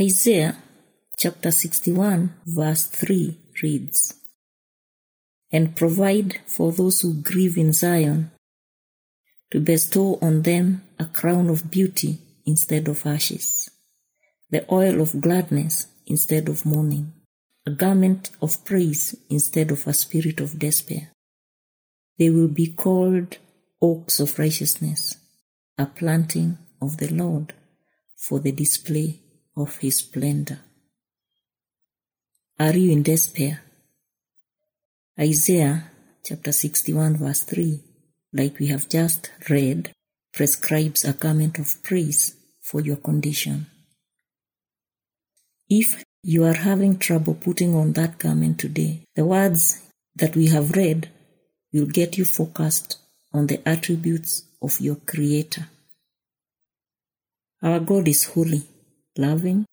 Isaiah chapter 61, verse 3 reads And provide for those who grieve in Zion, to bestow on them a crown of beauty instead of ashes, the oil of gladness instead of mourning, a garment of praise instead of a spirit of despair. They will be called oaks of righteousness, a planting of the Lord for the display of his splendor. Are you in despair? Isaiah chapter 61 verse 3, like we have just read, prescribes a garment of praise for your condition. If you are having trouble putting on that garment today, the words that we have read will get you focused on the attributes of your Creator. Our God is holy, loving,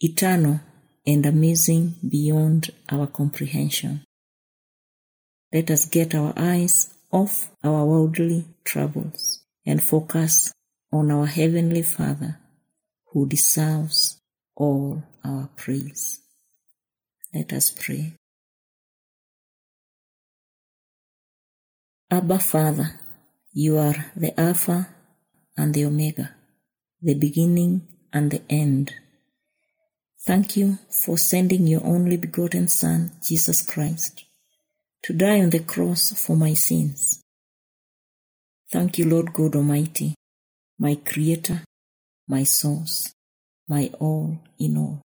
eternal, and amazing beyond our comprehension. Let us get our eyes off our worldly troubles and focus on our Heavenly Father who deserves all our praise. Let us pray. Abba Father, you are the Alpha and the Omega, the beginning and the end. Thank you for sending your only begotten Son, Jesus Christ, to die on the cross for my sins. Thank you, Lord God Almighty, my Creator, my source, my all in all.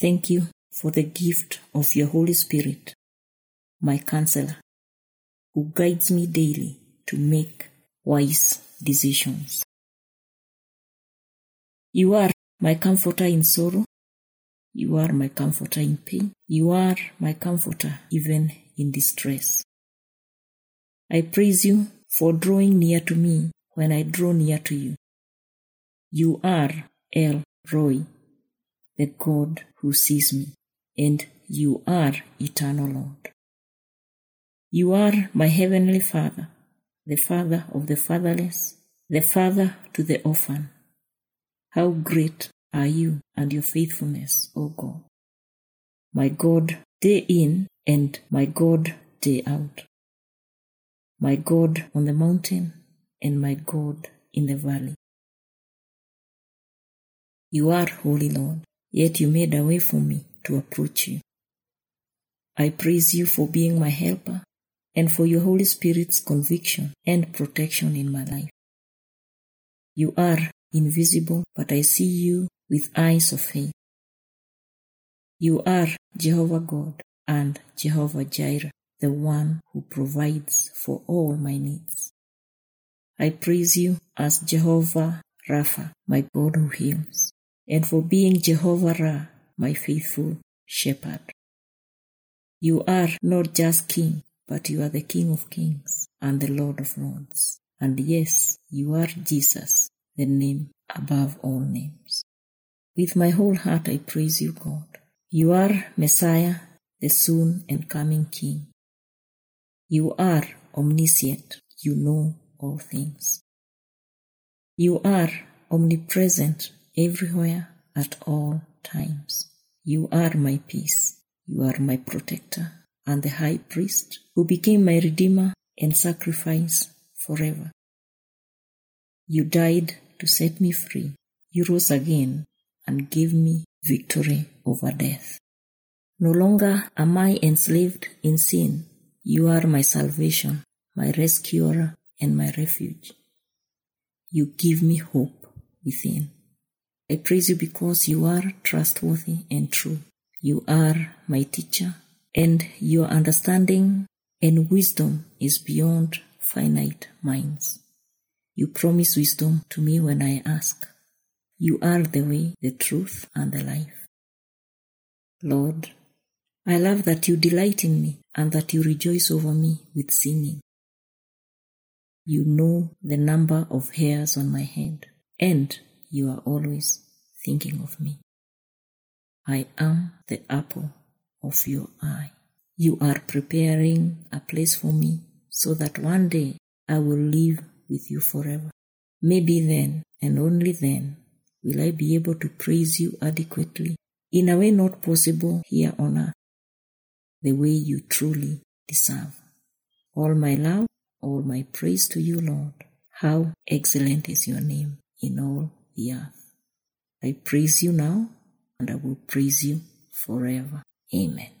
Thank you for the gift of your Holy Spirit, my counselor, who guides me daily to make wise decisions. You are my comforter in sorrow. You are my comforter in pain. You are my comforter even in distress. I praise you for drawing near to me when I draw near to you. You are El Roi, the God who sees me, and you are eternal Lord. You are my heavenly Father, the Father of the fatherless, the Father to the orphan. How great are you and your faithfulness, O God. My God day in and my God day out. My God on the mountain and my God in the valley. You are holy, Lord, yet you made a way for me to approach you. I praise you for being my helper and for your Holy Spirit's conviction and protection in my life. You are invisible, but I see you with eyes of faith. You are Jehovah God and Jehovah Jireh, the one who provides for all my needs. I praise you as Jehovah Rapha, my God who heals, and for being Jehovah Ra, my faithful shepherd. You are not just King, but you are the King of kings and the Lord of lords. And yes, you are Jesus, the name above all names. With my whole heart I praise you, God. You are Messiah, the soon and coming King. You are omniscient. You know all things. You are omnipresent everywhere at all times. You are my peace. You are my protector and the high priest who became my redeemer and sacrifice forever. You died to set me free. You rose again and gave me victory over death. No longer am I enslaved in sin. You are my salvation, my rescuer, and my refuge. You give me hope within. I praise you because you are trustworthy and true. You are my teacher, and your understanding and wisdom is beyond finite minds. You promise wisdom to me when I ask. You are the way, the truth, and the life. Lord, I love that you delight in me and that you rejoice over me with singing. You know the number of hairs on my head, and you are always thinking of me. I am the apple of your eye. You are preparing a place for me so that one day I will live with you forever. Maybe then and only then will I be able to praise you adequately in a way not possible here on earth, the way you truly deserve. All my love, all my praise to you, Lord. How excellent is your name in all the earth. I praise you now and I will praise you forever. Amen.